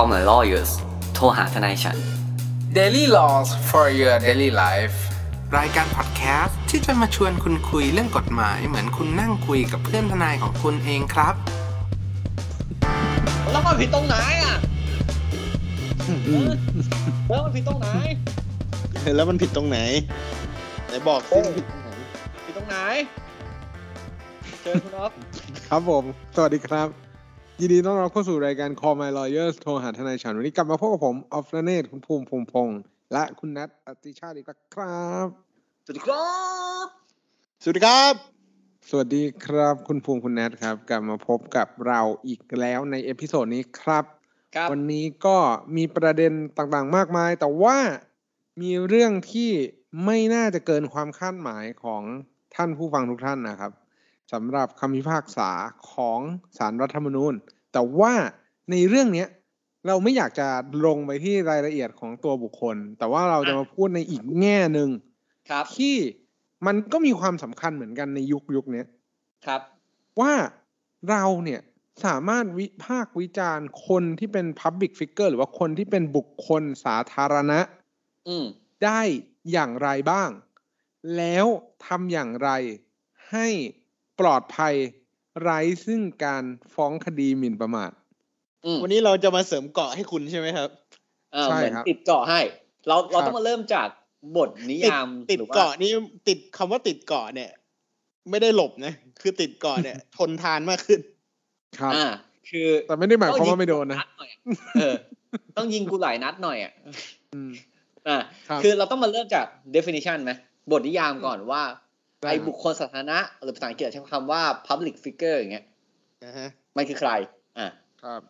call my lawyers โทรหาทนายฉัน Daily Laws for your daily life รายการพอดแคสต์ที่จะมาชวนคุณคุยเรื่องกฎหมาย เหมือนคุณนั่งคุยกับเพื่อนทนายของคุณเองครับ แล้วมันผิดตรงไหนอะแล้วมันผิดตรงไหน แล้วมันผิดตรงไหน ไหนบอกสิมันผิดตรงไหนผิดตรงไหน เชิญคุณอ๊อฟครับผม สวัสดีครับ ยินดีต้อนรับเข้าสู่รายการ Call My Lawyers โทรหาทนายฉัน วันนี้กลับมาพบกับผมออฟลเนตคุณภูมิพงษ์พงษ์และคุณนัทอติชาติอีกแล้วครับ สวัสดีครับ สวัสดีครับ สวัสดีครับคุณภูมิคุณนัทครับ กลับมาพบกับเราอีกแล้วใน episode นี้ครับครับวันนี้ก็มีประเด็นต่างๆมากมาย แต่ว่ามีเรื่องที่ไม่น่าจะเกินความคาดหมายของท่านผู้ฟังทุกท่านนะครับ สำหรับคำพิพากษาของสารรัฐธรรมนูญ แต่ว่าในเรื่องเนี้ยเราไม่อยากจะลงไปที่รายละเอียดของตัวบุคคล แต่ว่าเราจะมาพูดในอีกแง่หนึ่งครับที่มันก็มีความสำคัญเหมือนกันในยุคยุคเนี้ยครับ ว่าเราเนี่ยสามารถวิพากษ์วิจารณ์คนที่เป็น Public Figure หรือว่าคนที่เป็นบุคคลสาธารณะอืมได้อย่างไรบ้าง แล้วทำอย่างไรให้ ปลอดภัยไร้ซึ่งการฟ้องคดีหมิ่นประมาท อืมวันนี้เราจะมาเสริมเกาะให้คุณใช่ไหมครับ เออใช่เหมือนครับติดเกาะให้ เราเราครับ ต้องมาเริ่มจากบทนิติดยามติดหรือว่เกาะนี้ติดคำว่าติดเกาะเนี่ย ไม่ได้หลบนะ คือติดเกาะเนี่ย ทนทานมากขึ้น ครับ อ่า คือแต่ไม่ได้หมายความว่าไม่โดนนะต้องยิงกูหลายดหอยอเออ ต้องยิงกูหลายนัดหน่อยอะอืมอ่า ครับ คือเราต้องมาเริ่มจาก definition ไหมบทนิยามก่อนว่า ได้ไอ้ครับบุคคลสาธารณะหรือภาษาอังกฤษใช้คำว่า public figure อย่างเงี้ยนะฮะมันคือใคร อ่าครับ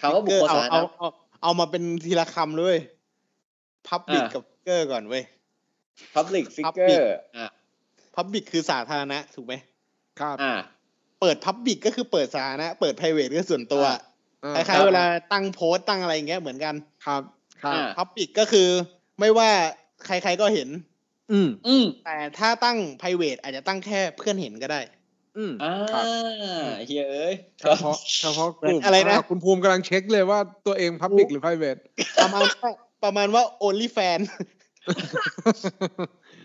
คำว่าบุคคลเอาสาธารเอาณะเอาเอามาเป็นทีละคำด้วยพับบิกอ่ากับเกอร์ก่อนเว้ย public public figure อ่าพับบิกคือสาธารณะถูกไหมครับอ่าเปิดพับบิกก็คือเปิดสาธารณะ เปิด private ก็ส่วนตัวอ่าคล้ายๆเวลาตั้งโพสต์ตั้งอะไรอย่างเงี้ยเหมือนกัน ครับ ครับอ่าพับบิกก็คือไม่ว่าใครๆก็เห็น อืม อืมแต่ถ้าตั้ง private อาจจะตั้งแค่เพื่อนเห็นก็ได้ อืมอ่าครับเฮียเอ้ยเฉพาะเฉพาะกลุ่มอะไรนะาคุณภูมิกำลังเช็คเลยว่าตัวเอง Public หรือ Private ประมาณว่าประมาณว่า only fan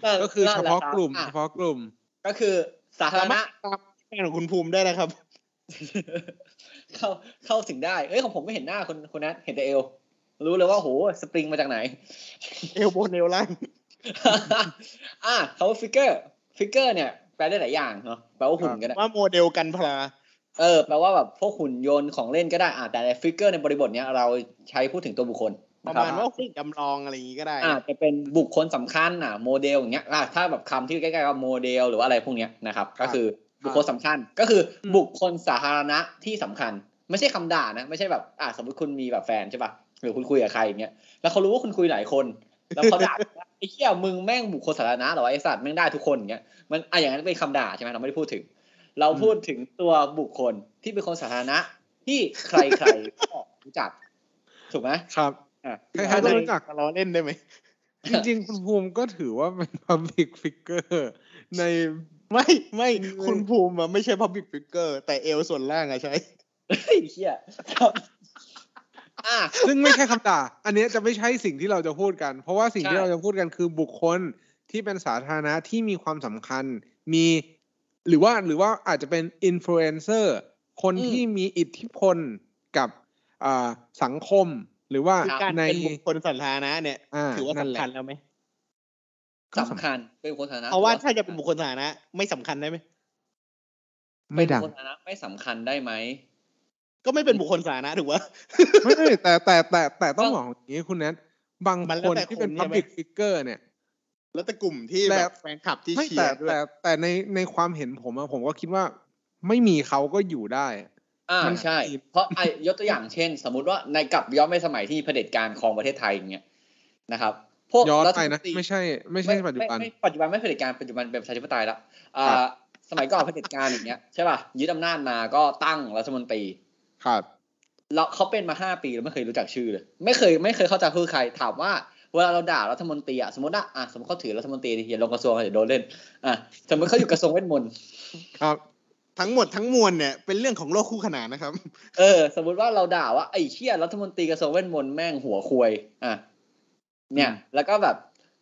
นั่นก็คือนั่เฉนแหลพาะครับกลุ่มอ่เฉพาะกลุ่ม ก็คือสาธารสาณะมารถตามแฟนของคุณภูมิได้นะครับ เข้าเข้าถึงได้ เอ้ยของผมไม่เห็นหน้าคนคนนั้นเห็นแต่เอว รู้เลยว่าโหสปริงมาจากไหน เอลโบนเอลล่าง อะเขาฟิกเกอร์ฟิกเกอร์เนี่ยแปลได้หลายอย่างเนาะแปลว่าหุ่นก็ได้ว่าโมเดลกันพลาเออแปลว่าแบบพวกหุ่นยนต์ของเล่นก็ได้อะแต่ฟิกเกอร์ในบริบทเนี้ยเราใช้พูดถึงตัวบุคคลประนคบมาณว่าหุ่นจำลองอะไรอย่างงี้ก็ได้อาจจะเป็นบุคคลสำคัญอะโมเดลอย่างเงี้ยอะถ้าแบบคำที่ใกล้ๆกับโมเดลหรือว่าอะไรพวกเนี้ยนะครับ ก็คือบุคคลสำคัญก็คืออมบุคคลสาธารณะที่สำคัญ ไม่ใช่คำด่านะ ไม่ใช่แบบอะสมมติคุณมีแบบแฟนใช่ป่ะหรือคุณคุยกับใครอย่างเงี้ยแล้วเขารู้ว่าคุณคุยหลายคน แล้วเขาด่าว่าไอ้เหี้ยมึงแม่งบุคคลสาธารณะเหรอวะไอ้สัตว์แม่งได้ทุกคนอย่างเงี้ยมันอะอย่างนั้นเป็นคำด่าใช่ไหมเราไม่ได้พูดถึง เราพูดถึงตัวบุคคลที่เป็นคนสาธารณะที่ใครๆก็รู้จักถูกไหมครับอะใครๆก็รู้จักล้อเล่นได้ไหมจริงๆคุณภูมิก็ถือว่าเป็น Public Figure ในไม่ไม่คุณภูมิอะไม่ใช่ public figure แต่เอลส่วนล่างอะใช่เฮ้ยเหี้ยครับอะ ซึ่งไม่ใช่คำด่า อันเนี้ยจะไม่ใช่สิ่งที่เราจะพูดกัน เพราะว่าสิ่งใช่ที่เราจะพูดกันคือบุคคลที่เป็นสาธารณะที่มีความสำคัญ มีหรือว่าหรือว่าอาจจะเป็นอินฟลูเอนเซอร์คนที่มีอิทธิพลกับอ่าสังคม หรือว่าคือการในเป็นบุคคลสาธารณะเนี่ยอ่าถือว่านั่นแหละสำคัญแล้วไหมสำคัญเป็นบุคคลสาธารณะเพราะว่าหอถ้าจะเป็นบุคคลสาธารณะไม่สำคัญได้ไหมไม่ดังเป็นบุคคลสาธารณะไม่สำคัญได้ไหม ก็ไม่เป็นบุคคลสาธารณะถูกปะไม่ไม่แต่แต่แต่แต่ต้องก็บอกอย่างนี้คุณแนทบางมันแล้ควนแต่ที่เป็นคนใช่ไหม Public Figure เนี่ย แล้วแต่กลุ่มที่แต่แบบแฟนคลับที่ไม่เชียแต่ร์ด้วยแต่แต่ในในความเห็นผมอะผมก็คิดว่าไม่มีเขาก็อยู่ได้ อ่ามันใช่ผิดเพราะไอ้ยกตัวอย่างเช่น สมมุติว่าในกลับย้อนไปสมัยที่เผด็จการของประเทศไทยอย่างเงี้ยนะครับ พวกย้อนรัฐไปมนะนตรีไม่ใช่ ไม่ใช่ปัจจุบันไม่ไม่ปัจจุบันไม่เผด็จการปัจจุบันเป็นประชาธิปไตยแล้วอ่าครับสมัยก่อนเผด็จการอย่างเงี้ยใช่ป่ะยึดอำนาจมาก็ตั้งรัฐมนตรี ครับเราเขาเป็นมาห้าปีแล้วไม่เคยรู้จักชื่อเลย ไม่เคยไม่เคยเข้าใจคือใครถามว่าเวลาเราด่ารัฐมนตรีอะสมมติว่าอะสมมติเขาถือรัฐมนตรีดิอย่าลงกระทรวงอย่าโดนเล่นอะสมมติเขาอยู่กระทรวงเวทมนต์ครับทั้งหมดทั้งมวลเนี่ยเป็นเรื่องของโลกคู่ขนานนะครับ เออ สมมติว่าเราด่าว่าไอ้เชี่ยรัฐมนตรีกระทรวงเวทมนต์แม่งหัวควยอะเนี่ย แล้วก็แบบ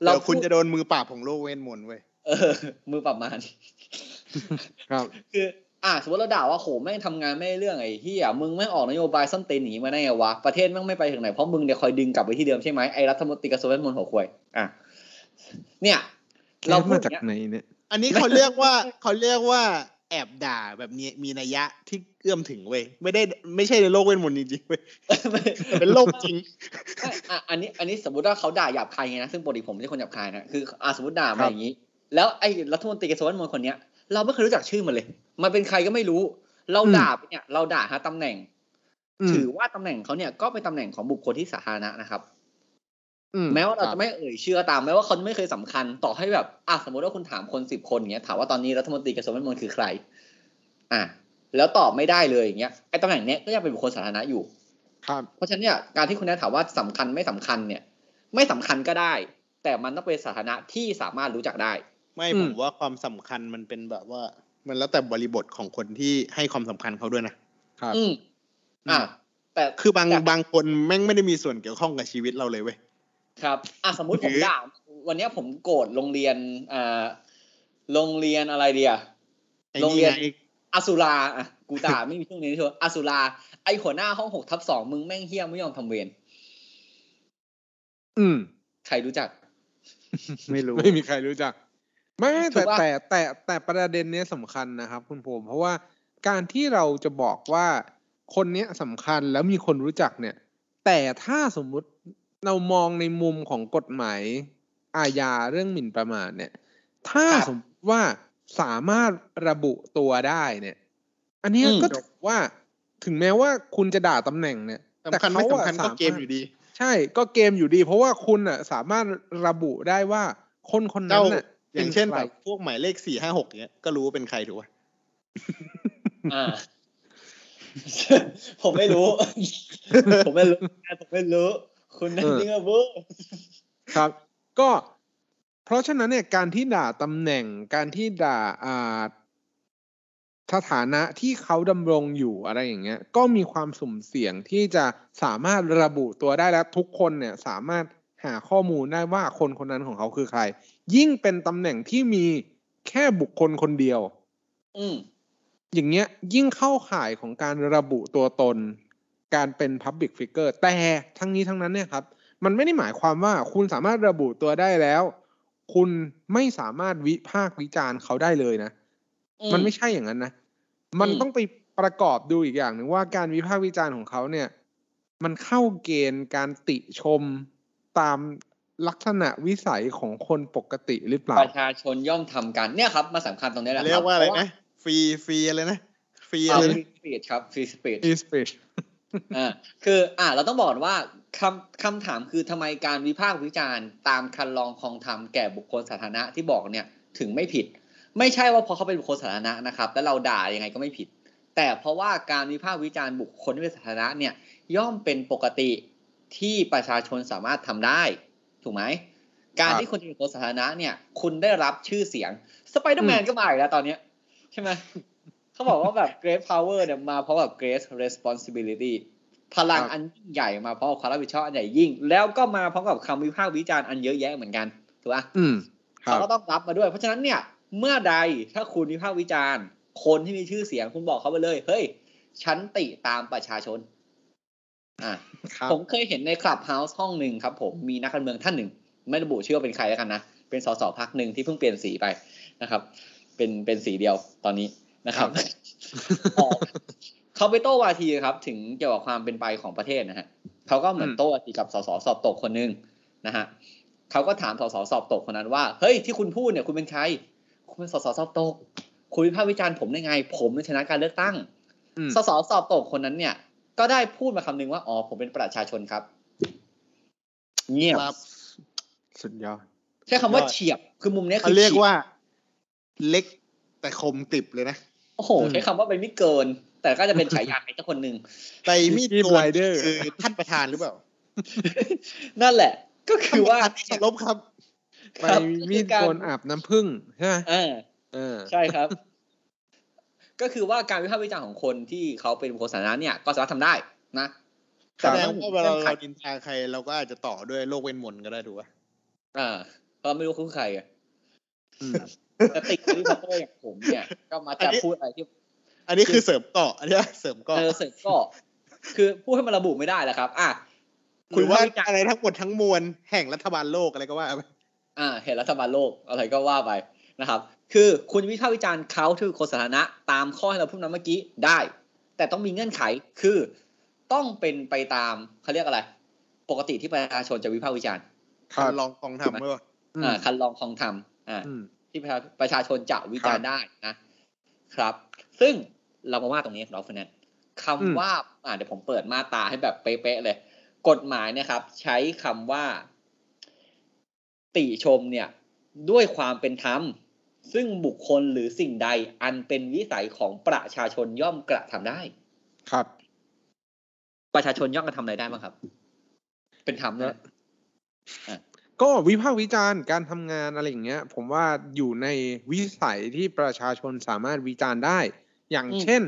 เราเราคุณพูดจะโดนมือปราบของโลกเวทมนต์เว้ยเออ มือปราบมารครับ คือ อะสมมติเราด่าว่าโหแม่งทำงานไม่ได้เรื่องไอ้เหี้ยมึงแม่งออกนโยบายส้นตีนหนีมาได้ไงวะประเทศแม่งไม่ไปถึงไหนเพราะมึงเนี่ยคอยดึงกลับไปที่เดิมใช่ไหมไอ้รัฐมนตรีกระทรวงเวทมนต์หัวควยอะเนี่ย เราเราพูดมาอจากย่างไหนเงี้ยเนี่ย อันนี้เขาเรียกว่าเขาเรียกว่าแอบด่าแบบมีมีนัยยะที่เอื้อมถึงเว้ยไม่ได้ไม่ใช่ในโลกเวทมนต์จริงๆเว้ยไม่แต่เป็นโลกจริงไม่อะอันนี้อันนี้สมมติว่าเขาด่าหยาบคายไงนะซึ่งปกติผมไม่ใช่คนหยาบคายนะคืออะสมมติด่าครัมาบอย่างนี้ แล้วไอ้รัฐมนตรีกระทรวงเวทมนต์คนเนี้ย เราไม่เคยรู้จักชื่อมันเลย มันเป็นใครก็ไม่รู้ เราด่าไปเนี่ยเราด่าหาตำแหน่งอืมถือว่าตำแหน่งเขาเนี่ยก็เป็นตำแหน่งของบุคคลที่สาธารณะนะครับอืแม้ว่าเราคจะบไม่เอ่ยชื่อก็ตามแม้ว่าเขาไม่เคยสำคัญ ต่อให้แบบอะสมมติว่าคุณถามคนสิบคนอย่างเงี้ยถามว่าตอนนี้รัฐมนตรีกระทรวงเวทมนต์คือใคร อะแล้วตอบไม่ได้เลยอย่างเงี้ยไอ้ตำแหน่งเนี้ยก็ยังเป็นบุคคลสาธารณะอยู่ ครับ เพราะฉะนั้นเนี่ยการที่คุณแนทถามว่าสำคัญไม่สำคัญเนี่ย ไม่สำคัญก็ได้ แต่มันต้องเป็นสาธารณะที่สามารถรู้จักได้ ไม่อืผมมว่าความสำคัญมันเป็นแบบว่า มันแล้วแต่บริบทของคนที่ให้ความสำคัญเขาด้วยนะครับอืมอะแต่คือบางแต่บางคนแม่งไม่ได้มีส่วนเกี่ยวข้องกับชีวิตเราเลยเว้ยครับอะสมมุติผมหรือด่าวันเนี้ยผมโกรธโรงเรียนอ่าโรงเรียนอะไรเดียไอ้โรงนี่เรียนไงอสุราอะกูด่าไม่มีช่วงนี้เถอะอสุรา ไอหัวหน้าห้องหกทับสองมึงแม่งเฮี้ยไม่ยอมทำเวรอืม ใครรู้จัก ไม่รู้ ไม่มีใครรู้จัก ไม่ไม่ถูแต่กปะแต่แต่แต่ประเด็นเนี้ยสำคัญนะครับ คุณภูมิเพราะว่าการที่เราจะบอกว่าคนเนี้ยสำคัญแล้วมีคนรู้จักเนี่ย แต่ถ้าสมมุติเรามองในมุมของกฎหมายอาญาเรื่องหมิ่นประมาทเนี่ย ถ้าครับสมมติว่าสามารถระบุตัวได้เนี่ย อันเนี้ยอืมก็ถือว่าถึงแม้ว่าคุณจะด่าตำแหน่งเนี่ยสำคัญไม่แต่เขาอะสำคัญก็สาารถเกมอยู่ดี ใช่ก็เกมอยู่ดี เพราะว่าคุณอะสามารถระบุได้ว่าคนคนนั้เจ้านน่ะ อย่างเช่นป็แบใครบพวกหมายเลขสี่ห้าหกเนี้ยก็รู้ว่าเป็นใครถูกป่ะอ่า ผมไม่รู้ ผมไม่รู้ผมไม่รู้ คุณนั่นเออจริงอะบุ๊ครับ ก็ เพราะฉะนั้นเนี่ย การที่ด่าตำแหน่ง การที่ด่าอ่าสถานะที่เขาดำรงอยู่อะไรอย่างเงี้ย ก็มีความสุ่มเสี่ยงที่จะสามารถระบุตัวได้แล้วทุกคนเนี่ย สามารถหาข้อมูลได้ว่าคนคนนั้นของเขาคือใคร ยิ่งเป็นตำแหน่งที่มีแค่บุคคลคนเดียว อืมอย่างเงี้ย ยิ่งเข้าข่ายของการระบุตัวตน การเป็น Public Figure แต่ทั้งนี้ทั้งนั้นเนี่ยครับ มันไม่ได้หมายความว่าคุณสามารถระบุตัวได้แล้ว คุณไม่สามารถวิพากษ์วิจารณ์เขาได้เลยนะอืมมันไม่ใช่อย่างนั้นนะ มันอืมต้องไปประกอบดูอีกอย่างหนึ่งว่าการวิพากษ์วิจารณ์ของเขาเนี่ย มันเข้าเกณฑ์การติชมตาม ลักษณะวิสัยของคนปกติหรือเปล่า ประชาชนย่อมทำกันเนี่ยครับ มาสำคัญตรงนี้แหละคบเรียกว่าอะไรเพนะ free free อะไรนะฟรีฟอะไรรีนะ speech ครับ free speech Free speech อ่าคืออ่าเราต้องบอกก่อนว่าคำคำถามคือทำไมการวิพากษ์วิจารณ์ ตามครรลองคลองธรรมแก่บุคคลสาธารณะที่บอกเนี่ยถึงไม่ผิด ไม่ใช่ว่าเพราะเขาเป็นบุคคลสาธารณะนะครับ แล้วเราด่ายังไงก็ไม่ผิด แต่เพราะว่าการวิพากษ์วิจารณ์บุคคลที่เป็นสาธารณะเนี่ยย่อมเป็นปกติที่ประชาชนสามารถทำได้ ถูกไหมการครับที่คุณเป็นบุคคลสาธารณะเนี่ย คุณได้รับชื่อเสียงสไปเดอร์แมนก็มาอีกแล้วตอนเนี้ย ใช่ไหมเขาบอกว่าแบบ great power เนี่ยมาเพราะแบบ great responsibility พลังครับอันยิ่งใหญ่มาเพราะความรับผิดชอบอันใหญ่ยิ่ง แล้วก็มาพร้อมกับคำวิพากษ์วิจารณ์อันเยอะแยะเหมือนกันถูกปะอืมคเขารับก็ต้องรับมาด้วย เพราะฉะนั้นเนี่ย เมื่อใดถ้าคุณวิพากษ์วิจารณ์ คนที่มีชื่อเสียงคุณบอกเขาไปเลย เฮ้ย ฉันติตามประชาชน อะครับผมเคยเห็นในคลับเฮาส์ห้องหนึ่งครับ ผมมีนักการเมืองท่านหนึ่ง ไม่ระบุชื่อว่าเป็นใครแล้วกันนะเป็นสสพักหนึ่งที่เพิ่งเปลี่ยนสีไปนะครับ เป็นเป็นสีเดียวตอนนี้นะครับออกเขาไปโต้วาทีครับ ถึงเกี่ยวกับความเป็นไปของประเทศนะฮะเขาก็เหมือนอืมโต้วาทีกับสสสอบตกคนหนึ่งนะฮะเขาก็ถามสสสอบตกคนนั้นว่าเฮ้ยที่คุณพูดเนี่ยคุณเป็นใคร คุณเป็นสสสอบตก คุณวิพากษ์วิจารณ์ผมได้ไง ผมเป็นชนะการเลือกตั้งอืมสสสอบตกคนนั้นเนี่ย ก็ได้พูดมาคำนึงว่า อ๋อ ผมเป็นประชาชนครับ เงียบครับสุดยอด ใช้คำว่าสุดยอดเฉียบ คือมุมเนี้ยเขาคือเรียกฉีบว่า เล็กแต่คมติบเลยนะ โอ้โห ใช้คำว่าเป็นไม่เกิน แต่ก็จะเป็นฉายาใครสักคนหนึ่งไตมีดมีดโกน Rider คือท่านประธานหรือเปล่า นั่นแหละ ก็คือว่าท่นประธนที่เคารพครับไปครับมีดคือการโกนอาบน้ำผึ้งใช่ไหมอ่าเออใช่ครับ ก็คือว่าการวิพากษ์วิจารณ์ของคนที่เขาเป็นบุคคลสาธารณะเนี่ยก็สามารถทำได้นะแสดงต้องว่าเวลางื่อนไขเราดินทาใครเราก็อาจจะต่อด้วยโลกเวทมนต์ก็ได้ถูกป่ะอ่าเพราะไม่รู้คือใครอะอืมแต่ติดแฮร์รี่พอตเตอร์อย่างผมเนี่ย ก็มาอัจะนนี้พูดอะไรที่ อันนี้คือเสริมเกาะอันนี้เสริมเกาะเออเสร็จก็คือพูดให้มันระบุไม่ได้แหละครับ อะหรือว่าวิพกษ์วิจารณ์อะไรทั้งหมดทั้งมวลแห่งรัฐบาลโลกอะไรก็ว่าไปอ่าเห็นรัฐบาลโลกอะไรก็ว่าไปนะครับ คือคุณวิพากษ์วิจารณ์เขาที่เป็นคนสาธารณะตามข้อให้เราพูดมาเมื่อกี้ได้ แต่ต้องมีเงื่อนไขคือต้องเป็นไปตามเขาเรียกอะไร ปกติที่ประชาชนจะวิพากษ์วิจารณ์คันลองกองทำไว้ป่ะอ่าคันลองคลองธรรมอ่าอืมที่ประชาประชาชนจะวิจารณ์ได้นะครับ ซึ่งเรามาว่าตรงนี้เราเฟนแนนอืมคำว่าอ่าเดี๋ยวผมเปิดมาตราให้แบบเป๊ะๆเลย กฎหมายเนะครับ ใช้คำว่า ติชมเนี่ย ด้วยความเป็นธรรม ซึ่งบุคคลหรือสิ่งใดอันเป็นวิสัยของประชาชนย่อมกระทำได้ ครับ ประชาชนย่อมกระทำอะไรได้บ้างครับ เป็นธรรมนะก็วิพากษ์วิจารณ์การทำงานอะไรอย่างเงี้ย ผมว่าอยู่ในวิสัยที่ประชาชนสามารถวิจารณ์ได้ อย่างอืมเช่น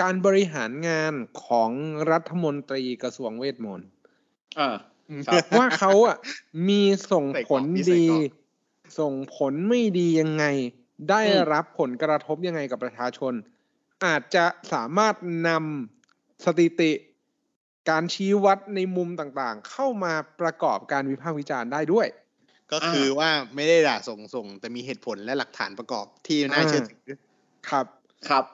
การบริหารงานของรัฐมนตรีกระทรวงเวทมนต์อ่าครับว่าเขาอะมีส่งใส่ผกรอลบมีใส่ดีกรอบ ส่งผลไม่ดียังไง ได้อืมรับผลกระทบยังไงกับประชาชน อาจจะสามารถนำสถิติการชี้วัดในมุมต่างๆ เข้ามาประกอบการวิพากษ์วิจารณ์ได้ด้วย ก็คือว่าไม่ได้ด่าส่งส่งๆแต่มีเหตุผลและหลักฐานประกอบที่น่าเชื่อถือครับครับ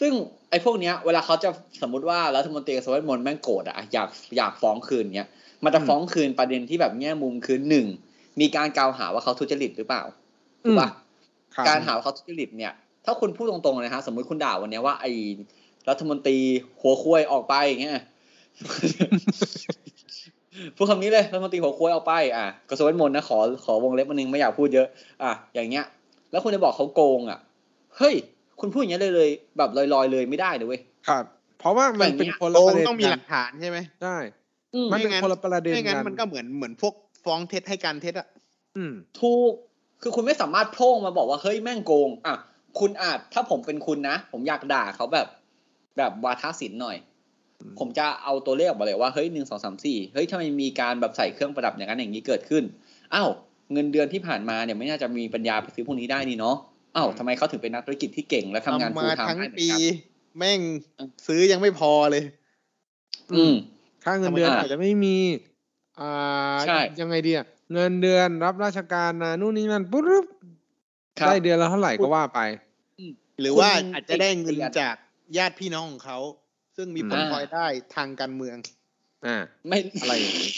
ซึ่งไอ้พวกเนี้ย เวลาเขาจะสมมติว่ารัฐมนตรีกระทรวงเวทมนต์แม่งโกรธอะอยากอยากฟ้องคืนเนี้ยมันจะอืมฟ้องคืนประเด็นที่แบบแง่มุมคือหนึ่ง มีการกล่าวหาว่าเขาทุจริตหรือเปล่าถูกปะครับการหาว่าเขาทุจริตเนี่ย ถ้าคุณพูดตรงๆเลยนะฮะสมมติคุณด่าวันเนี้ยว่าไอ้รัฐมนตรีหัวควยออกไปอย่างเงี้ยพูดคำนี้เลยรัฐมนตรีหัวควยออกไป อะกระทรวงเวทมนต์นะขอขอวงเล็บมานึงไม่อยากพูดเยอะ อะอย่างเงี้ย แล้วคุณจะบอกเขาโกงอะเฮ้ย คุณพูดอย่างเงี้ยเลยเลยแบบลอยๆเลยไม่ได้นะเว้ยครับ เพราะว่ามันอย่างเงี้เป็นยคนโกละปงระเด็นต้องมีกัหนลักฐานใช่ไหมใช่อืมมันเป็นไม่งั้นคนละประเด็นไม่งั้นกันมันก็เหมือนเหมือนพวก ฟ้องเท็จให้การเท็จอะอืมถูกคือคุณไม่สามารถโพร่งมาบอกว่าเฮ้ยแม่งโกง อะ คุณอาจถ้าผมเป็นคุณนะ ผมอยากด่าเขาแบบ แบบวาทศิลป์หน่อยอืมผมจะเอาตัวเลขออกมาเลยว่าเฮ้ยหนึ่งสองสามสี่เฮ้ยทำไมมีการแบบใส่เครื่องประดับอย่างนั้นอย่างนี้เกิดขึ้นอ้าวเงินเดือนที่ผ่านมาเนี่ยไม่น่าจะมีปัญญาไปซื้อพวกนี้ได้นี่เนาะอ้าวทำไมเขาถึงเป็นนักธุรกิจที่เก่งและทำงานทำฟูมาลไทม์ทั้งได้เหมือนปีกันแม่งอืมซื้อยังไม่พอเลย อืมค่าเงินเดือนอ่าอาจจะไม่มี อ่าใช่ยังไงดีอะเงินเดือนรับราชการนะนู่นนี่นั่นปุ๊บครับได้เดือนละเท่าไหร่ก็ว่าไป หรือคุณว่าอาจจะได้เงินติดเตียนจากญาติพี่น้องของเขา ซึ่งมีผลอ่าพลอยได้ทางการเมืองอ่าไม่อะไรอย่างนี้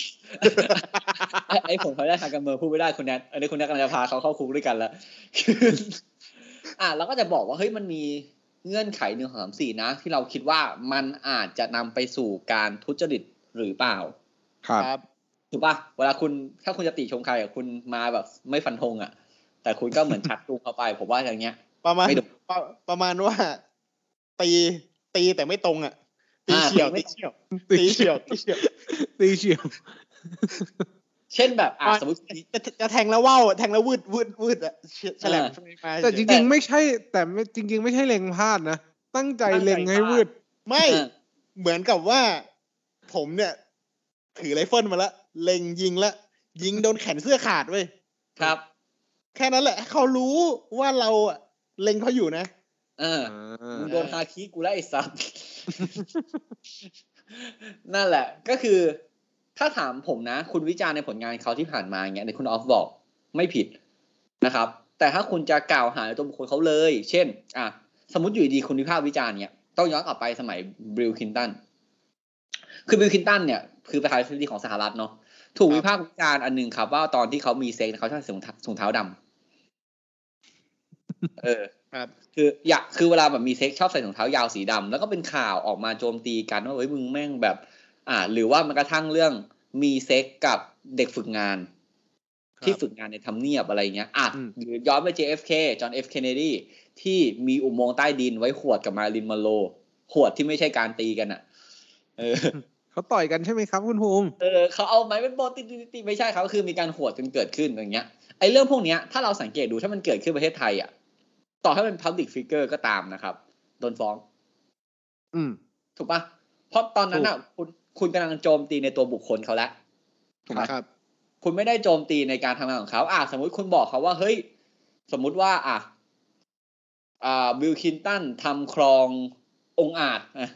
ไอ้ไอ้ผลเขาได้ทางการเมืองพูดไม่ได้คุณแนทอันนี้คุณแนทกำลังจะพาเขาเข้าคุกด้วยกันแล้วอะเราก็จะบอกว่าเฮ้ยมันมีเงื่อนไขหนึ่งของสามสี่นะ ที่เราคิดว่ามันอาจจะนำไปสู่การทุจริตหรือเปล่า ครับ ถูกปะเวลาคุณถ้าคุณจะติชมใครอะคุณมาแบบไม่ฟันธงอะแต่คุณก็เหมือนชักจูงเขาไป ผมว่าอย่างเงี้ย ประมาณไม่ดุประประมาณว่า ตีตีแต่ไม่ตรงอะตีอ่าเฉียวตีไม่ตีเฉียวตีเฉียวตีเฉียวตีเฉียว เช่นแบบอะอะสมมติจะจะแทงแล้วว่าวแทงแล้ววืดวืดวืดอะเฉฉลบอ่าใช่ไหมมาแต่จริง ๆ ไม่ใช่ แต่ไม่จริง ๆ ไม่ใช่เล็งพลาดนะตั้งใจเล็งให้วืด ไม่เออเหมือนกับว่า ผมเนี่ย ถือไรเฟิลมาแล้ว เล็งยิงแล้วยิงโดนแขนเสื้อขาดเว้ยครับ แค่นั้นแหละ เขารู้ว่าเราอะเล็งเขาอยู่นะเอออ่ามึงโดนฮาคิกูแล้วไอ้สัตว์นั่นแหละ ก็คือ ถ้าถามผมนะ คุณวิจารณ์ในผลงานเขาที่ผ่านมาอย่างเงี้ยในคุณออฟบอกไม่ผิดนะครับ แต่ถ้าคุณจะกล่าวหาในตัวบุคคลเขาเลย เช่น อะสมมติอยู่ดีๆคุณวิพากษ์วิจารณ์เนี่ยต้องย้อนกลับไปสมัยบิลคลินตัน คือบิลคลินตันเนี่ย คือประธานาธิบดีของสหรัฐเนาะ ถูกวิพากษ์วิจารณ์อันหนึ่งครับ ว่าตอนที่เขามีเซ็กซ์เขาชอบใส่ถุงเท้าดำเออ ครับ คือ อยากคือเวลาแบบมีเซ็กซ์ชอบใส่ถุงเท้ายาวสีดำแล้วก็เป็นข่าวออกมาโจมตีกันว่าเฮ้ยมึงแม่งแบบ อ่า หรือว่ามันกระทั่งเรื่องมีเซ็กกับเด็กฝึกงานครับที่ฝึกงานในทำเนียบอะไรเงี้ยอะอืมหรือย้อนไป JFK จอห์น F Kennedy ที่มีอุโมงค์ใต้ดินไว้ขวดกับมารินมาโลขวดที่ไม่ใช่การตีกันอะ เออ เขาต่อยกันใช่ไหมครับคุณภูมิเออเขาเอาไม้เป็นโบตีตีตีไม่ใช่ครับคือมีการขวดกันเกิดขึ้นอย่างเงี้ยไอ้เรื่องพวกเนี้ยถ้าเราสังเกตดูถ้ามันเกิดขึ้นประเทศไทยอะต่อให้เป็น public figure ก็ตามนะครับโดนฟ้อง อืม ถูกปะเพราะตอนนั้นอะ คุณคุณกำลังโจมตีในตัวบุคคลเขาแล้วถูกไหมครับ คุณไม่ได้โจมตีในการทำงานของเขาอะสมมุติคุณบอกเขาว่าเฮ้ย สมมุติว่า อะอ่าบิลคลินตันทำคลองโอ่งอ่างอะ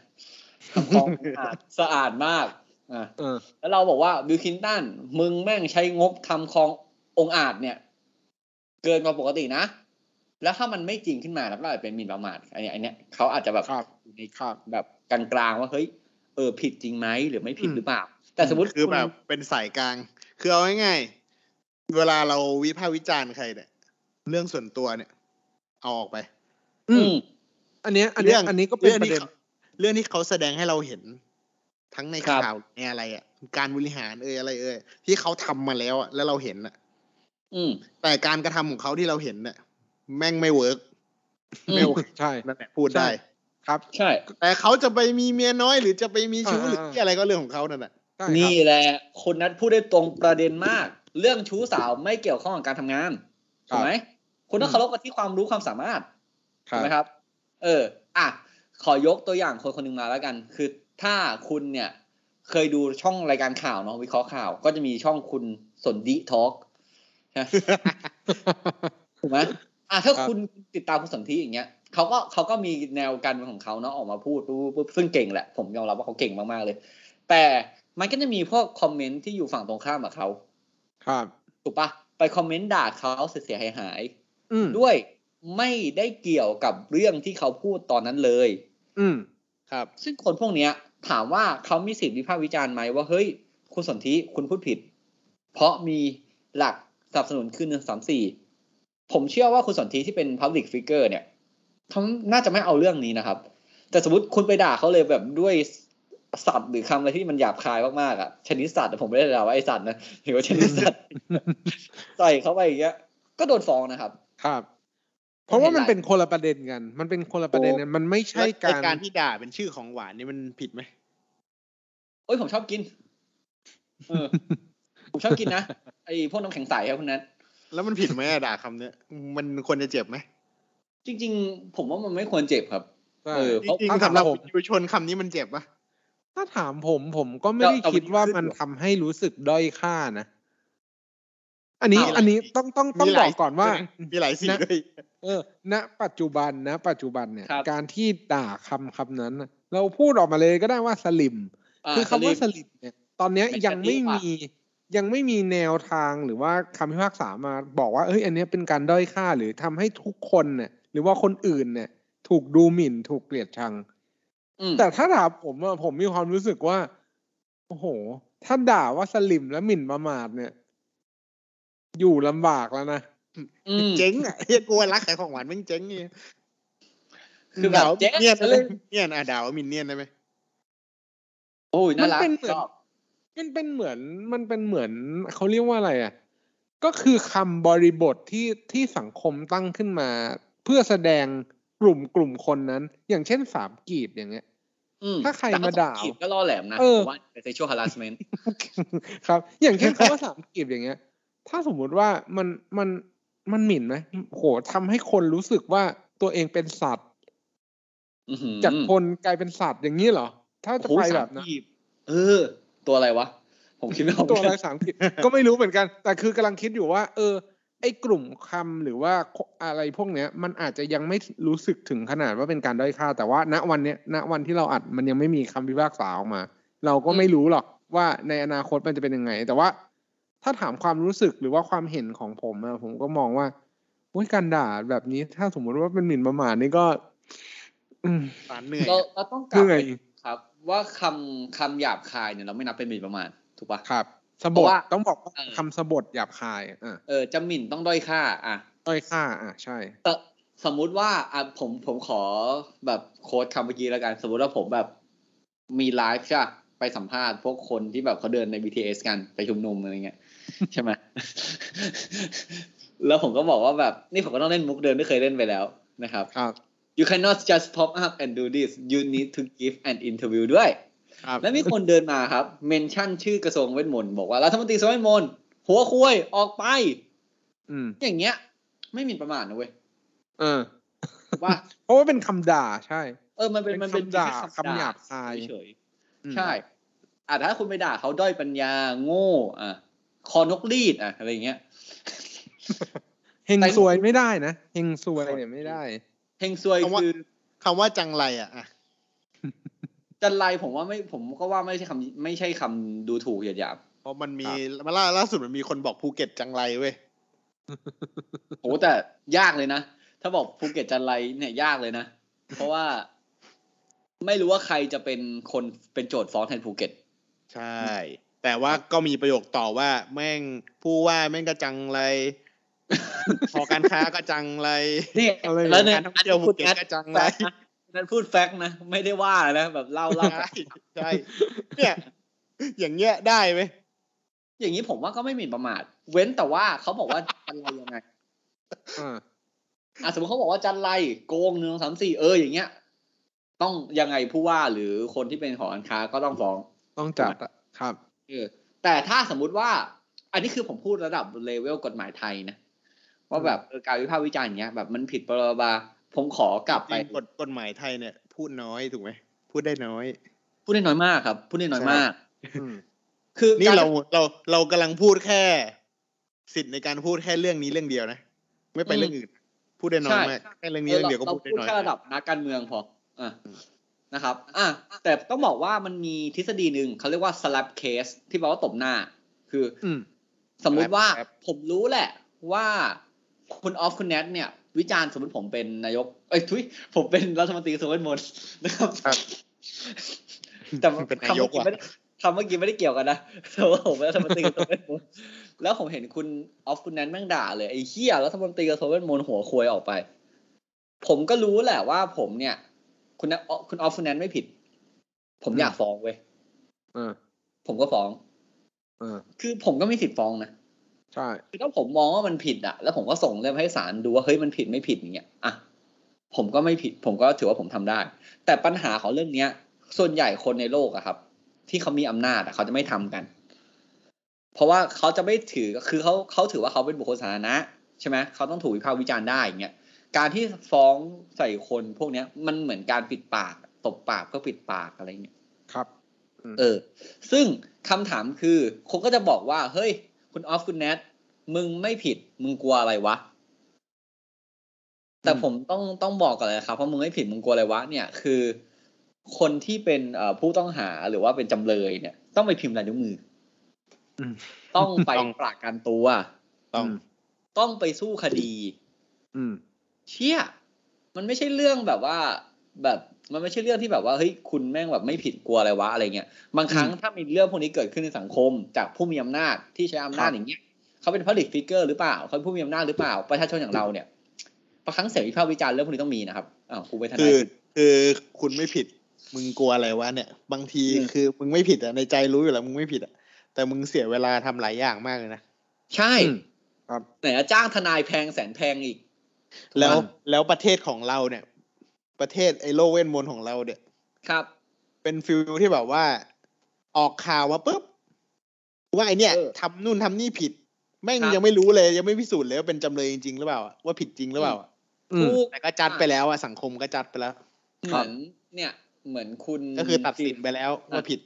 ทำคลองโอ่งอ่างสะอาดมากอะเออแล้วเราบอกว่าบิลคลินตันมึงแม่งใช้งบทำคลองโอ่งอ่างเนี่ย เกินกว่าปกตินะ แล้วถ้ามันไม่จริงขึ้นมาแล้วก็อาจจะเป็นหมิ่นประมาทอันนี้อันเนี้ยเขาอาจจะแบบครับอยู่ในครับแบบกลางๆว่าเฮ้ยเออผิดจริงไหมหรือไม่ผิดอืมหรือเปล่า แต่สมมติคือณแบบเป็นสายกลาง คือเอาง่ายๆเวลาเราวิพากษ์วิจารณ์ใครเนี่ยเรื่องส่วนตัวเนี่ย เอาออกไป อือืมมอันเนี้ย อันเนี้ยเรื่องอันนี้ก็เป็นเรื่องประที่เด็น เขาเรื่องที่เขาแสดงให้เราเห็น ทั้งในครับข่าวในอะไรอะการบริหารเอ่ยอะไรเอ่ยที่เขาทำมาแล้วอะแล้วเราเห็นอะ อืม แต่การกระทำของเขาที่เราเห็นเนี่ยแม่งไม่เวิร์กอืมไม่โอเคใช่นั่นแหละพูดได้ใช่ครับ ใช่ แต่เขาจะไปมีเมียน้อยหรือจะไปมีชู้อ่าหรือที่อะไรก็เรื่องของเขานั่นแหละใช่ครับนี่แหละคนนัดพูดได้ตรงประเด็นมาก เรื่องชู้สาวไม่เกี่ยวข้องกับการทำงานถูกไหมคุณต้องเคารพกันที่ความรู้ความสามารถคถูรักบไหมครับ เออ อะ ขอยกตัวอย่างคนคนหนึ่งมาแล้วกัน คือถ้าคุณเนี่ยเคยดูช่องรายการข่าวเนาะวิเคราะห์ข่าว ก็จะมีช่องคุณสนดิทอล์กถูกไหมอะถ้าครับคุณติดตามคุณสนธิอย่างเงี้ยเขาก็เขาก็มีแนวการเมืองของเขาเนาะออกมาพูดปุ๊บปุ๊บปุ๊บซึ่งเก่งแหละ ผมยอมรับว่าเขาเก่งมากๆเลย แต่มันก็จะมีพวกคอมเมนต์ที่อยู่ฝั่งตรงข้ามกับเขาครับถูกปะไปคอมเมนต์ด่าเขาเสียหายหายๆอืมด้วย ไม่ได้เกี่ยวกับเรื่องที่เขาพูดตอนนั้นเลย อืมครับ ซึ่งคนพวกเนี้ย ถามว่าเขามีสิทธิวิพากษ์วิจารณ์ไหมว่าเฮ้ย คุณสนธิคุณพูดผิด เพราะมีหลักสนับสนุนคือหนึ่งสามสี่ผมเชื่อว่าคุณสนธิที่เป็น Public Figure เนี่ยเขาน่าจะไม่เอาเรื่องนี้นะครับ แต่สมมติคุณไปด่าเขาเลยแบบด้วยสัตว์หรือคำอะไรที่มันหยาบคายมากๆอะชนิดสัตว์แต่ผมไม่ได้ด่าว่าไอสัตว์นะหรือว่าชนิดสัตว์ใส่เข้าไปอย่างเงี้ยก็โดนฟ้องนะครับ ครับ เพราะว่ามันเห็นหลายเป็นคนละประเด็นกัน มันเป็นคนละประเด็นกันมันไม่ใช่แล้วการไอ้การที่ด่าเป็นชื่อของหวานนี่มันผิดไหมโอ้ยผมชอบกิน เออ ผมชอบกินนะไอพวกน้ำแข็งใสครับคุณนัทแล้วมันผิดไหมอะด่าคำเนี้ย มันควรจะเจ็บไหมจริง ๆ ผมว่ามันไม่ควรเจ็บครับใช่เออจริงถ้าๆสำหรับถามผมเยาวชนคำนี้มันเจ็บปะถ้าถามผมผมก็ไม่ได้เอาคิดว่าเอามัมันนขึ้นทำให้รู้สึกด้อยค่านะ อันนี้เอาอันนี้ต้องต้องต้องมีหบลาอยกก่อนว่ามีหลายสิ่งนะด้วยเออ ณ ปัจจุบันนะ ปัจจุบันเนี่ยครับการที่ด่าคำคำนั้นน่ะเราพูดออกมาเลยก็ได้ว่าสลิมาคือคำว่าสสลิปลิมเนี่ย ตอนเนี้ยเป็นยังไม่กะทิว่ะมียังไม่มีแนวทางหรือว่าคำพิพากษามาบอกว่าเอ้ยอันเนี้ยเป็นการด้อยค่าหรือทำให้ทุกคนเนี่ยหรือว่าคนอื่นเนี่ย ถูกดูหมิ่นถูกเกลียดชังอืมแต่ถ้าถามผมอะผมมีความรู้สึกว่าโอ้โห ถ้าด่าว่าสลิมและหมิ่นประมาทเนี่ย อยู่ลำบากแล้วนะอืมเจ๊งอะเฮียกลัวรักขายของหวานแม่งเจ๊งไงคือแบบด่าว่าเจ๊งเนียนได้ไหมเลยเนียนอะด่าว่ามินเนียนได้ไหมโอ้ยน่ารักมันเป็นเหมือนชอบมันเป็นเหมือนมันเป็นเหมือนเขาเรียกว่าอะไรอะ ก็คือคำบริบทที่ที่สังคมตั้งขึ้นมา เพื่อแสดงกลุ่มกลุ่มคนนั้น อย่างเช่นสามกีบอย่างเงี้ยอืมถ้าใครแต่ก็มาด่าต้องจีบก็ล่อแหลมนะเออผมว่าเป็น sexual harassment ครับ อย่างเช่นคำว่าสามกีบอย่างเงี้ย ถ้าสมมุติว่ามันมันมันหมิ่นไหมโหทำให้คนรู้สึกว่าตัวเองเป็นสัตว์อื้อหือจากคนกลายเป็นสัตว์อย่างนี้เหรอ ถ้าจะโอ้โหไปสาแบมบนั้นกีบเออ ตัวอะไรวะ ผมคิดไม่ออกตัวอะไรสามกีบก็ไม่รู้เหมือนกัน แต่คือกำลังคิดอยู่ว่า เออ ไอ้กลุ่มคำหรือว่าอะไรพวกเนี้ย มันอาจจะยังไม่รู้สึกถึงขนาดว่าเป็นการด้อยค่า แต่ว่า ณวันเนี้ยณวันที่เราอัดมันยังไม่มีคำพิพากษาออกมา เราก็ไม่รู้หรอกว่าในอนาคตมันจะเป็นยังไง แต่ว่า ถ้าถามความรู้สึกหรือว่าความเห็นของผมอะผมก็มองว่าโอ้ยการด่าแบบนี้ถ้าสมมุติว่าเป็นหมิ่นประมาทนี่ก็อืมหวานเหนื่อยเราเราต้องกลับเหนื่อยไปครับ ว่าคำคำหยาบคายเนี่ยเราไม่นับเป็นหมิ่นประมาทถูกปะครับสเพบราะทว่าต้องบอกว่าเออคำสบทหยาบคายอะเออจะหมิ่นต้องด้อยค่า อะด้อยค่า อะใช่แต่สมมุติว่าอะผมผมขอแบบโค้ดคำเมื่อกี้แล้วกัน สมมุติว่าผมแบบมีไลฟ์ใช่ปะไปสัมภาษณ์พวกคนที่แบบเขาเดินใน BTS กันไปชุมนุมอะไรเงี้ย ใช่ไหมแล้วผมก็บอกว่าแบบนี่ผมก็ต้องเล่นมุกเดิมที่เคยเล่นไปแล้วนะครับครับ you cannot just pop up and do this you need to give an interview ด้วยครับแล้วมีคนเดินมาครับ เมนชั่นชื่อกระทรวงเวทมนต์บอกว่ารัฐมนตรีกระทรวงเวทมนต์หัวคุยออกไปอืมอย่างเงี้ย ไม่หมิ่นประมาทนะเว้ยเออว่าเพราะว่าเป็นคำด่าใช่ เออมันเป็นเป็นมันเป็นคำด่าแค่คำหยาบคายเฉยอืมๆใช่อะถ้าคุณไปด่าเขาด้อยปัญญาโง่อะ คอนกรีดอะอะไรอย่างเงี้ยเฮงซวยไม่ได้นะเฮงซวยเนี่ยไม่ได้เฮงซวยคำว่าคือคำว่าจังไรอะอะจันไรผมว่าไม่ผมก็ว่าไม่ใช่คำไม่ใช่คำดูถูกเหยียดหยามเพราะมันมีมาล่าล่าสุดมันมีคนบอกภูเก็ตจังไรเว้ยโหแต่ยากเลยนะ ถ้าบอกภูเก็ตจังไรเนี่ยยากเลยนะ เพราะว่า ไม่รู้ว่าใครจะเป็นคนเป็นโจทก์ฟ้องแทนภูเก็ต ใช่ แต่ว่าก็มีประโยคต่อว่า แม่งผู้ว่าแม่งก็จังไรหอการค้าก็จังไรนี่อะไรแล้วเนี่ยการท่องเที่ยวภูเก็ตก็จังไร fact นะนั่นพูด fact นะ ไม่ได้ว่านะแบบเล่าเล่าใช่ใช่เนี่ยอย่างเงี้ยได้ไหมอย่างนี้ผมว่าก็ไม่หมิ่นประมาท เว้นแต่ว่าเขาบอกว่าจันไรยังไงอ่าอะสมมติเขาบอกว่าจันไรโกงหนึ่งสองสามสี่เอออย่างเงี้ย ต้องยังไงผู้ว่าหรือคนที่เป็นของการค้าก็ต้องฟ้อง ต้องจัดอะครับเออ แต่ถ้าสมมุติว่า อันนี้คือผมพูดระดับเลเวลกฎหมายไทยนะว่าแบบเออการวิพากษ์วิจารณ์อย่างเงี้ยแบบมันผิดปรบาผมขอกลับจไปริงกฎกฎหมายไทยเนี่ย พูดน้อยถูกไหมพูดได้น้อย พูดได้น้อยมากครับ พูดได้น้อยมากอืมคือนี่กเราเราเรากำลังพูดแค่ สิทธิ์ในการพูดแค่เรื่องนี้เรื่องเดียวนะไม่ไปเรื่องอื่น พูดได้น้อยมากแค่เรื่องนี้เรื่องเดียวก็เราพูดได้พูดน้อยแค่ระดับนักการเมืองพออะ นะครับอะแต่ต้องบอกว่ามันมีทฤษฎีหนึ่งเขาเรียกว่า slap case ที่แปลว่าตบหน้า คืออืมสมมุติว่าผมรู้แหละว่าคุณออฟคุณแนทเนี่ย วิจารณ์สมมติผมเป็นนายก เอ้ยทุยผมเป็นรัฐมนตรีกระทรวงเวทมนต์นะครับครับแต่เป็นคำนายเมื่กอกี้ว่ะไม่ได้คำเมื่อกี้ไม่ได้เกี่ยวกันนะแต่ว่าผมเป็นรัฐมนตรีกระทรวงเวทมนต์แล้วผมเห็นคุณออฟคุณแนทแม่งด่าเลยไอ้เหี้ยรัฐมนตรีกระทรวงเวทมนต์หัวควยออกไป ผมก็รู้แหละว่าผมเนี่ย คุณนะคุณออฟคุณแนทไม่ผิด ผมอยากฟ้องเว้ยเออผมก็ฟ้องเออคือผมก็มีสิทธิ์ฟ้องนะใช่คือถ้าผมมองว่ามันผิดอะแล้วผมก็ส่งเรื่องให้ศาลดูว่าเฮ้ยมันผิดไม่ผิดอย่างเงี้ยอะผมก็ไม่ผิด ผมก็ถือว่าผมทำได้ แต่ปัญหาของเรื่องเนี้ย ส่วนใหญ่คนในโลกอะครับ ที่เขามีอำนาจอะเขาจะไม่ทำกัน เพราะว่าเขาจะไม่ถือคือเขาเขาถือว่าเขาเป็นบุคคลสาธารณะใช่ไหมเขาต้องถูกวิพากษ์วิจารณ์ได้อย่างเงี้ย การที่ฟ้องใส่คนพวกเนี้ย มันเหมือนการปิดปากตบปากเพื่อปิดปากอะไรเงี้ยครับเออ ซึ่งคำถามคือคนก็จะบอกว่า เฮ้ย คุณออฟคุณแนทมึงไม่ผิด มึงกลัวอะไรวะ แต่อืมผมต้องต้องบอกก่อนเลยนะครับเพราะมึงไม่ผิดมึงกลัวอะไรวะเนี่ย คือ คนที่เป็นเอ่อผู้ต้องหาหรือว่าเป็นจำเลยเนี่ย ต้องไปพิมพ์ลายนิ้วมืออืมต้องไปต้องปรากันตัวต้องต้องไปสู้คดี อืม เชี่ยมันไม่ใช่เรื่องแบบว่าแบบมันไม่ใช่เรื่องที่แบบว่าเฮ้ยคุณแม่งแบบไม่ผิดกลัวอะไรวะอะไรเงี้ยบางครั้งถ้ามีเรื่องพวกนี้เกิดขึ้นในสังคม จากผู้มีอำนาจที่ใช้อำนาจอย่างเงี้ยเขาเป็น public figure หรือเปล่าเขาเป็นผู้มีอำนาจหรือเปล่าประชาชนอย่างเราเนี่ยบางครั้งเสียงวิพากษ์วิจารณ์เรื่องพวกนี้ต้องมีนะครับอ้าวกูไปทคืนายอคือคุณไม่ผิดมึงกลัวอะไรวะเนี่ย บางทีอืมคือมึงไม่ผิดอะในใจรู้อยู่แล้วมึงไม่ผิดอะแต่มึงเสียเวลาทำหลายอย่างมากเลยนะใช่อืมครับไหนจะจ้างทนายแพงแสนแพงอีก แล้วถูกปะแล้วประเทศของเราเนี่ย ประเทศไอ้โลกเวทมนต์ของเราเนี่ย ครับ เป็นฟิลที่แบบว่า ออกข่าวมาปุ๊บว่าไอเนี่ยเออทำนู่นทำนี่ผิด แม่งครับยังไม่รู้เลย ยังไม่พิสูจน์เลยว่าเป็นจำเลยจริงๆหรือเปล่าอะว่าผิดจริงหรือเปล่าอะอืมถูกแต่ก็จัดไปแล้วอะสังคมก็จัดไปแล้วเหมือนเนี่ย เหมือนคุณก็คือตัดสินไปแล้วว่าผิด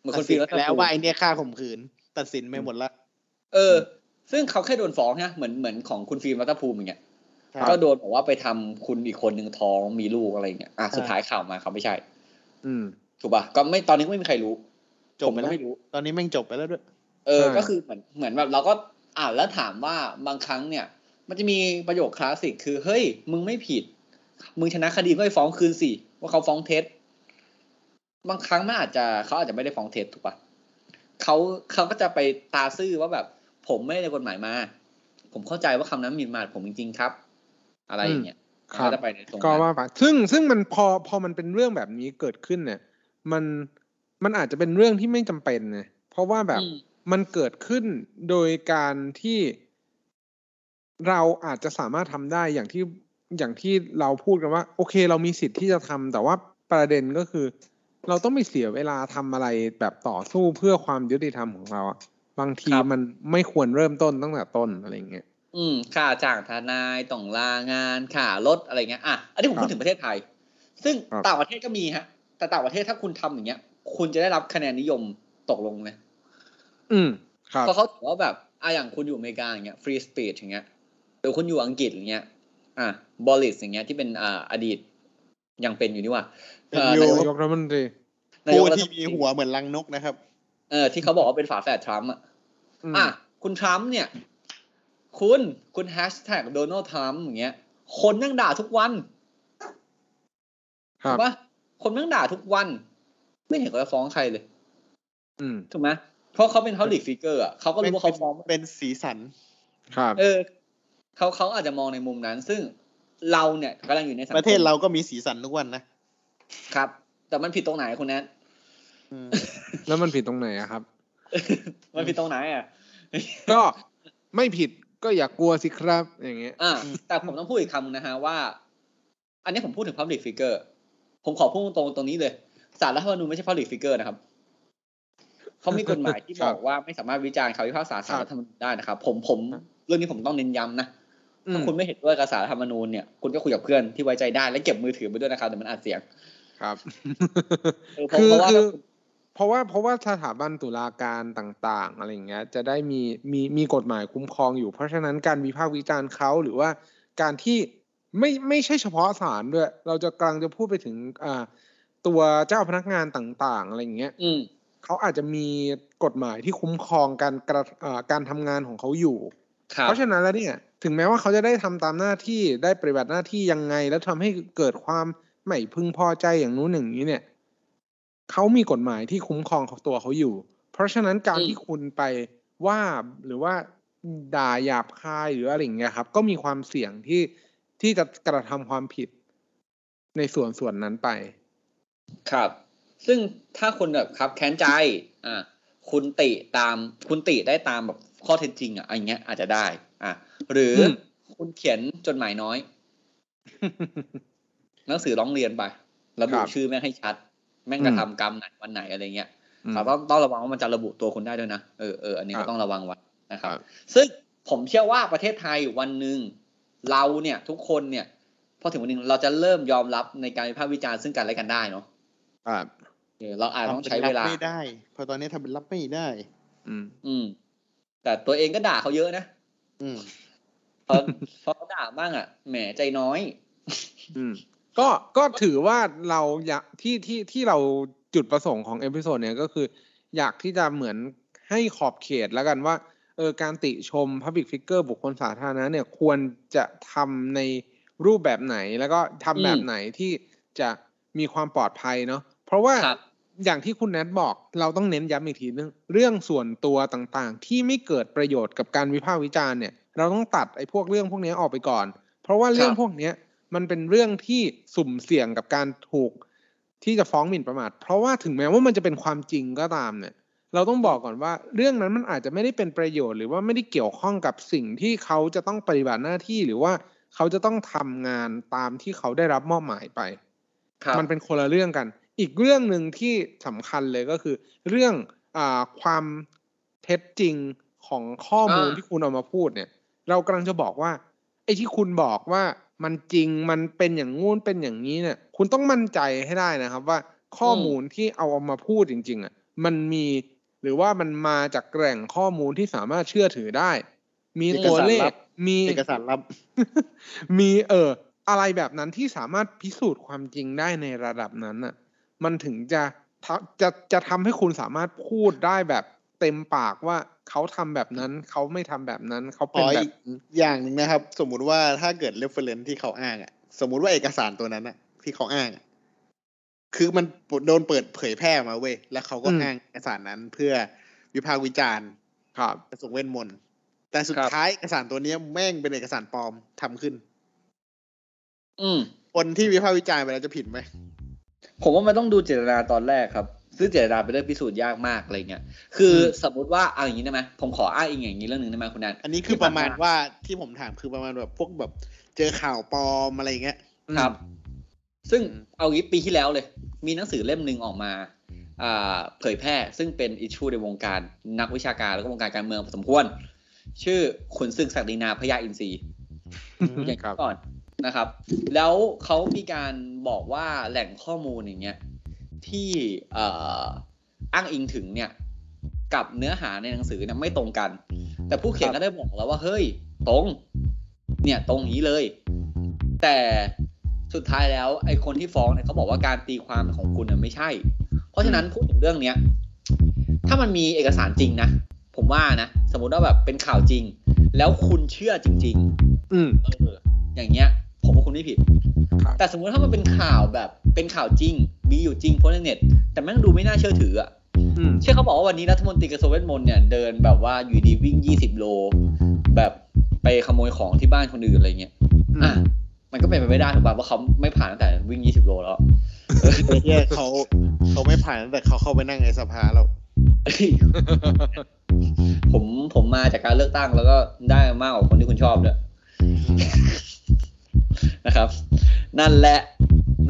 เหมือนตัคดนสิฟินลไปแล้วว่าไอเนี่ยฆ่าข่มขืน ตัดสินไปหมดละเออ ซึ่งเขาแค่โดนฟ้องนะเหมือนเหมือนของคุณฟิล์มรัตภูมิอย่างเงี้ยใช่ ก็โดนบอกว่าไปทำคุณอีกคนหนึ่งท้องมีลูกอะไรเงี้ยอะสุดท้ายข่าวมาเขาไม่ใช่ อืม ถูกป่ะก็ไม่ตอนนี้ก็ไม่มีใครรู้ จบผมไปก็แล้วไม่รู้ ตอนนี้แม่งจบไปแล้วด้วย เออใช่ก็คือเหมือนเหมือนแบบเราก็อ่านแล้วถามว่าบางครั้งเนี่ย มันจะมีประโยคคลาสสิกคือเฮ้ย มึงไม่ผิด มึงชนะคดีก็ไปฟ้องคืนสิว่าเขาฟ้องเท็จบางครั้งมันอาจจะเขาอาจจะไม่ได้ฟ้องเท็จถูกป่ะเขาเขาก็จะไปตาซื่อว่าแบบ ผมไม่ได้กฎหมายมา ผมเข้าใจว่าคำนั้นหมิ่นประมาทผมจริงๆครับ อะไรอย่างเงี้ยครับก็จะไปในตรงก็นั้นว่าไปซึ่งซึ่งมันพอพอมันเป็นเรื่องแบบนี้เกิดขึ้นเนี่ย มันมันอาจจะเป็นเรื่องที่ไม่จำเป็นไงเพราะว่าแบบอืมมันเกิดขึ้นโดยการที่เราอาจจะสามารถทำได้อย่างที่อย่างที่เราพูดกันว่า โอเค เรามีสิทธิ์ที่จะทำแต่ว่าประเด็นก็คือ เราต้องไม่เสียเวลาทำอะไรแบบต่อสู้เพื่อความยุติธรรมของเราอะบางทีครับมันไม่ควรเริ่มต้นตั้งแต่ต้นอะไรอย่างเงี้ย อืมค่าจ้างทนายต้องลางานค่ารถอะไรเงี้ยอะอันนี้ผมครับพูดถึงประเทศไทย ซึ่งครับต่างประเทศก็มีฮะ แต่ต่างประเทศถ้าคุณทำอย่างเงี้ย คุณจะได้รับคะแนนนิยมตกลงเลย อืมครับเพราะเขาถือว่าแบบอะอย่างคุณอยู่อเมริกาอย่างเงี้ย free speech อย่างเงี้ยหรือคุณอยู่อังกฤษอย่างเงี้ย อะบอริสอย่างเงี้ยที่เป็นอ่าอดีตยังเป็นอยู่นี่ว่าเป็นเอ่ออยู่นายนายกรัฐมนตรีนายกผู้รัฐที่มนตมีรีหัวเหมือนลังนกนะครับ เออที่เขาบอกว่าเป็นฝาแฝดทรัมป์อะอืมอะคุณทรัมป์เนี่ย คุณคุณแฮชแท็กโดนัลด์ทรัมป์อย่างเงี้ย คนนั่งด่าทุกวันครัถูบกปะคนนั่งด่าทุกวัน ไม่เห็นเขาจะฟ้องใครเลย อืมถูกไหมเพราะเขาเป็น public figure อะเขาก็รู้ว่าเขาฟ้องเป็นสีสันครับเออเขาเขาอาจจะมองในมุมนั้น ซึ่งเราเนี่ยกำลังอยู่ในสังคมประเทศเราก็มีสีสันทุกวันนะครับ แต่มันผิดตรงไหนคุณแนทอืมแล้วมันผิดตรงไหนอะครับ มันผิดตรงไหนอะก็ไม่ผิด ก็อย่ากลัวสิครับ อย่างเงี้ยอ่าแต่ผมต้องพูดอีกคำนึงนะฮะว่า อันนี้ผมพูดถึง public figure ผมขอพูดตรงๆตรงนี้เลยสารรัฐธรรมนูญไม่ใช่ public figure นะครับเขามีกฎหมายที่ครับบอกว่าไม่สามารถวิจารณ์คำพิพากษาสารครับรัฐธรรมนูญได้นะครับ ผมผมเรื่องนี้ผมต้องเน้นย้ำนะอืถ้ามคุณไม่เห็นด้วยกับสารรัฐธรรมนูญเนี่ยคุณก็คุยกับเพื่อนที่ไว้ใจได้และเก็บมือถือไปด้วยนะครับเดี๋ยวมันอัดเสียง ครับเออเพราะคือเพราะว่าคือ เพราะว่าเพราะว่าสถาบันตุลาการต่างๆอะไรอย่างเงี้ยจะได้มีมีมีกฎหมายคุ้มครองอยู่ เพราะฉะนั้นการวิพากษ์วิจารณ์เขาหรือว่าการที่ไม่ไม่ใช่เฉพาะศาลด้วย เราจะกำลังจะพูดไปถึงอ่าตัวเจ้าพนักงานต่างๆอะไรอย่างเงี้ยอืมเขาอาจจะมีกฎหมายที่คุ้มครองการกระอ่าการทำงานของเขาอยู่ครับเพราะฉะนั้นแล้วเนี่ยถึงแม้ว่าเขาจะได้ทำตามหน้าที่ได้ปฏิบัติหน้าที่ยังไง แล้วทำให้เกิดความไม่พึงพอใจอย่างนู้นอย่างนี้เนี่ย เขามีกฎหมายที่คุ้มครองเขาตัวเขาอยู่ เพราะฉะนั้นการอืมที่คุณไปว่าหรือว่าด่าหยาบคายหรืออะไรอย่างเงี้ยครับ ก็มีความเสี่ยงที่ที่จะกระทำความผิดในส่วนส่วนนั้นไป ครับ ซึ่งถ้าคุณแบบครับแค้นใจอ่าคุณติตามคุณติได้ตามแบบข้อเท็จจริงอะอย่างเงี้ยอาจจะได้ อะหรืออมคุณเขียนจดหมายน้อยหนังสือร้องเรียนไป ระบุครับชื่อแม่งให้ชัด แม่งอืมกระทำกรรมไหนวันไหนอะไรเงี้ยอืมเราต้องต้องระวังว่ามันจะระบุตัวคุณได้ด้วยนะเออเอออันนี้ครัก็บต้องระวังไว้นะครับครับ ซึ่งผมเชื่อว่าประเทศไทยวันหนึ่งเราเนี่ยทุกคนเนี่ยพอถึงวันหนึ่งเราจะเริ่มยอมรับในการวิพากษ์วิจารณ์ซึ่งกันและกันได้เนาะครับเออเราอาจต้องใช้ทำป็เวนลารับไม่ได้เพราะตอนนี้ทำเป็นรับไม่ได้ อืม อืม แต่ตัวเองก็ด่าเขาเยอะนะ อืมเพราะเพราะเขาด่าบ้างอะแหมใจน้อย อืม ก็ก็ถือว่าเราอยากที่ที่ที่เราจุดประสงค์ของ episode เนี่ยก็คือ อยากที่จะเหมือนให้ขอบเขตแล้วกันว่าเออการติชม Public Figure บุคคลสาธารณะเนี่ยควรจะทำในรูปแบบไหนแล้วก็ทำแบบอืมไหนที่จะมีความปลอดภัยเนาะเพราะว่าครับอย่างที่คุณแนทบอกเราต้องเน้นย้ำอีกทีนึงเรื่องส่วนตัวต่างๆ ที่ไม่เกิดประโยชน์กับการวิพากษ์วิจารณ์เนี่ย เราต้องตัดไอ้พวกเรื่องพวกนี้ออกไปก่อน เพราะว่าเรื่องครับพวกเนี้ย มันเป็นเรื่องที่สุ่มเสี่ยงกับการถูกที่จะฟ้องหมิ่นประมาท เพราะว่าถึงแม้ว่ามันจะเป็นความจริงก็ตามเนี่ย เราต้องบอกก่อนว่า เรื่องนั้นมันอาจจะไม่ได้เป็นประโยชน์หรือว่าไม่ได้เกี่ยวข้องกับสิ่งที่เขาจะต้องปฏิบัติหน้าที่หรือว่าเขาจะต้องทำงานตามที่เขาได้รับมอบหมายไปครับมันเป็นคนละเรื่องกัน อีกเรื่องหนึ่งที่สำคัญเลยก็คือ เรื่องอาความเท็จจริงของข้อมูลอ่าที่คุณเอามาพูดเนี่ย เรากำลังจะบอกว่าไอ้ที่คุณบอกว่า มันจริงมันเป็นอย่างงู้นเป็นอย่างนี้เนี่ย คุณต้องมั่นใจให้ได้นะครับ ว่าข้อมูลที่เอาเอามาพูดจริง ๆอะมันมีหรือว่ามันมาจากแหล่งข้อมูลที่สามารถเชื่อถือได้ มีตัวเลเอกสารลัขบมีเอกสารลับ มีเอออะไรแบบนั้นที่สามารถพิสูจน์ความจริงได้ในระดับนั้นน่ะ มันถึงจะทำจะจะทำให้คุณสามารถพูดได้แบบเต็มปากว่า เขาทำแบบนั้นเขาไม่ทำแบบนั้นเขาขเป็นอแบอีบกอย่างหนึ่งนะครับ สมมุติว่าถ้าเกิด reference ที่เขาอ้างอะ สมมุติว่าเอกสารตัวนั้นอะ ที่เขาอ้างอะคือมันโดนเปิดเผยแพร่มาเว้ยแล้วเขาก็อืมอ้างเอกสารนั้นเพื่อวิพากษ์วิจารณ์ครับกระทรวงเวทมนต์แต่สุดครับท้ายเอกสารตัวเนี้ยแม่งเป็นเอกสารปลอมทำขึ้น อืมคนที่วิพากษ์วิจารณ์ไปแล้วจะผิดไหมผมว่ามันต้องดูเจตนาตอนแรกครับ ซึ่งเจตนาเป็นเรื่องพิสูจน์ยากมากอะไรเงี้ยคืออมสมมติว่าเอาอย่างนี้ได้ไหมผมขออ้างอิงอย่างนี้เรื่องหนึ่งได้ไหมคุณแนนอันนี้คือประมาณว่าที่ผมถามคือประมาณแบบพวกแบบเจอข่าวปลอมอะไรอย่างเงี้ยครับ ซึ่งอืมเอางี้ปีที่แล้วเลย มีหนังสือเล่มหนึ่งออกมาอ่าเผยแพร่ซึ่งเป็นอิชชูในวงการนักวิชาการแล้วก็วงการการเมืองพอสมควร ชื่อขุนศึกศักดินาพญาอินทรีอย่างครับนี้ก่อนนะครับ แล้วเขามีการบอกว่าแหล่งข้อมูลอย่างเงี้ย ที่เอ่ออ้างอิงถึงเนี่ยกับเนื้อหาในหนังสือเนี่ยไม่ตรงกัน แต่ผู้เขียนก็ได้บอกแล้วว่าเฮ้ยตรง เนี่ยตรงอย่างนี้เลย แต่สุดท้ายแล้วไอ้คนที่ฟ้องเนี่ยเขาบอกว่าการตีความของคุณน่ะไม่ใช่ เพราะฉะนั้นพูดถึงเรื่องเนี้ยถ้ามันมีเอกสารจริงนะผมว่านะสมมติว่าแบบเป็นข่าวจริง แล้วคุณเชื่อจริง ๆ อืมเอออย่างเงี้ย ผมว่าคุณไม่ผิดครับแต่สมมติถ้ามันเป็นข่าวแบบ เป็นข่าวจริง มีอยู่จริงโพสต์ในเน็ต แต่แม่งดูไม่น่าเชื่อถืออะอืมเชื่อเขาบอกว่าวันนี้รัฐมนตรีกระทรวงเวทมนต์เนี่ยเดินแบบว่าอยู่ดีวิ่ง20โล แบบไปขโมยของที่บ้านคนอื่นอะไรเงี้ยอะมันก็เป็นไปไม่ได้ถูกป่ะเพราะเขาไม่ผ่านตั้งแต่วิ่ง20โลแล้วไอ้เหี้ยเขาเขาไม่ผ่านตั้งแต่เขาเข้าไปนั่งในสภาแล้วผมผมมาจากการเลือกตั้งแล้วก็ได้มากกว่าคนที่คุณชอบด้วยนะครับ นั่นแหละ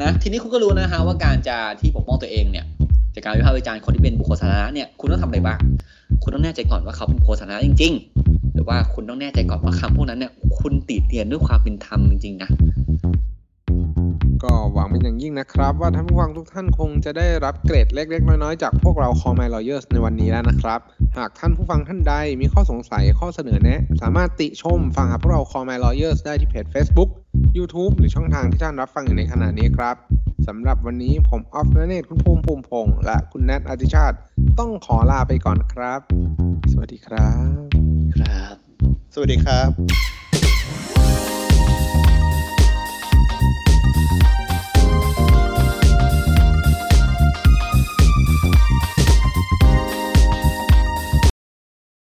นะทีนี้คุณก็รู้นะฮะว่าการจะที่ปกป้องตัวเองเนี่ยจากการวิพากษ์วิจารณ์คนที่เป็นบุคคลสาธารณะเนี่ยคุณต้องทำอะไรบ้างคุณต้องแน่ใจก่อนว่าเขาเป็นบุคคลสาธารณะจริง ๆ หรือว่าคุณต้องแน่ใจก่อนว่าคำพวกนั้นเนี่ยคุณติเตียนด้วยความเป็นธรรมจริงๆนะ ก็หวังเป็นอย่างยิ่งนะครับ ว่าท่านผู้ฟังทุกท่านคงจะได้รับเกรดเล็ก ๆ น้อยๆ จากพวกเรา Call My Lawyers ในวันนี้แล้วนะครับ หากท่านผู้ฟังท่านใดมีข้อสงสัยข้อเสนอแนะ สามารถติชมฟังหาพวกเรา Call My Lawyers ได้ที่เพจ Facebook YouTube หรือช่องทางที่ท่านรับฟังอยู่ในขณะนี้ครับสำหรับวันนี้ผมออฟนเนตคุณภูมิภูมิพงษ์และคุณแนทอธิชาติ ต้องขอลาไปก่อนครับ สวัสดีครับ ครับ สวัสดีครับ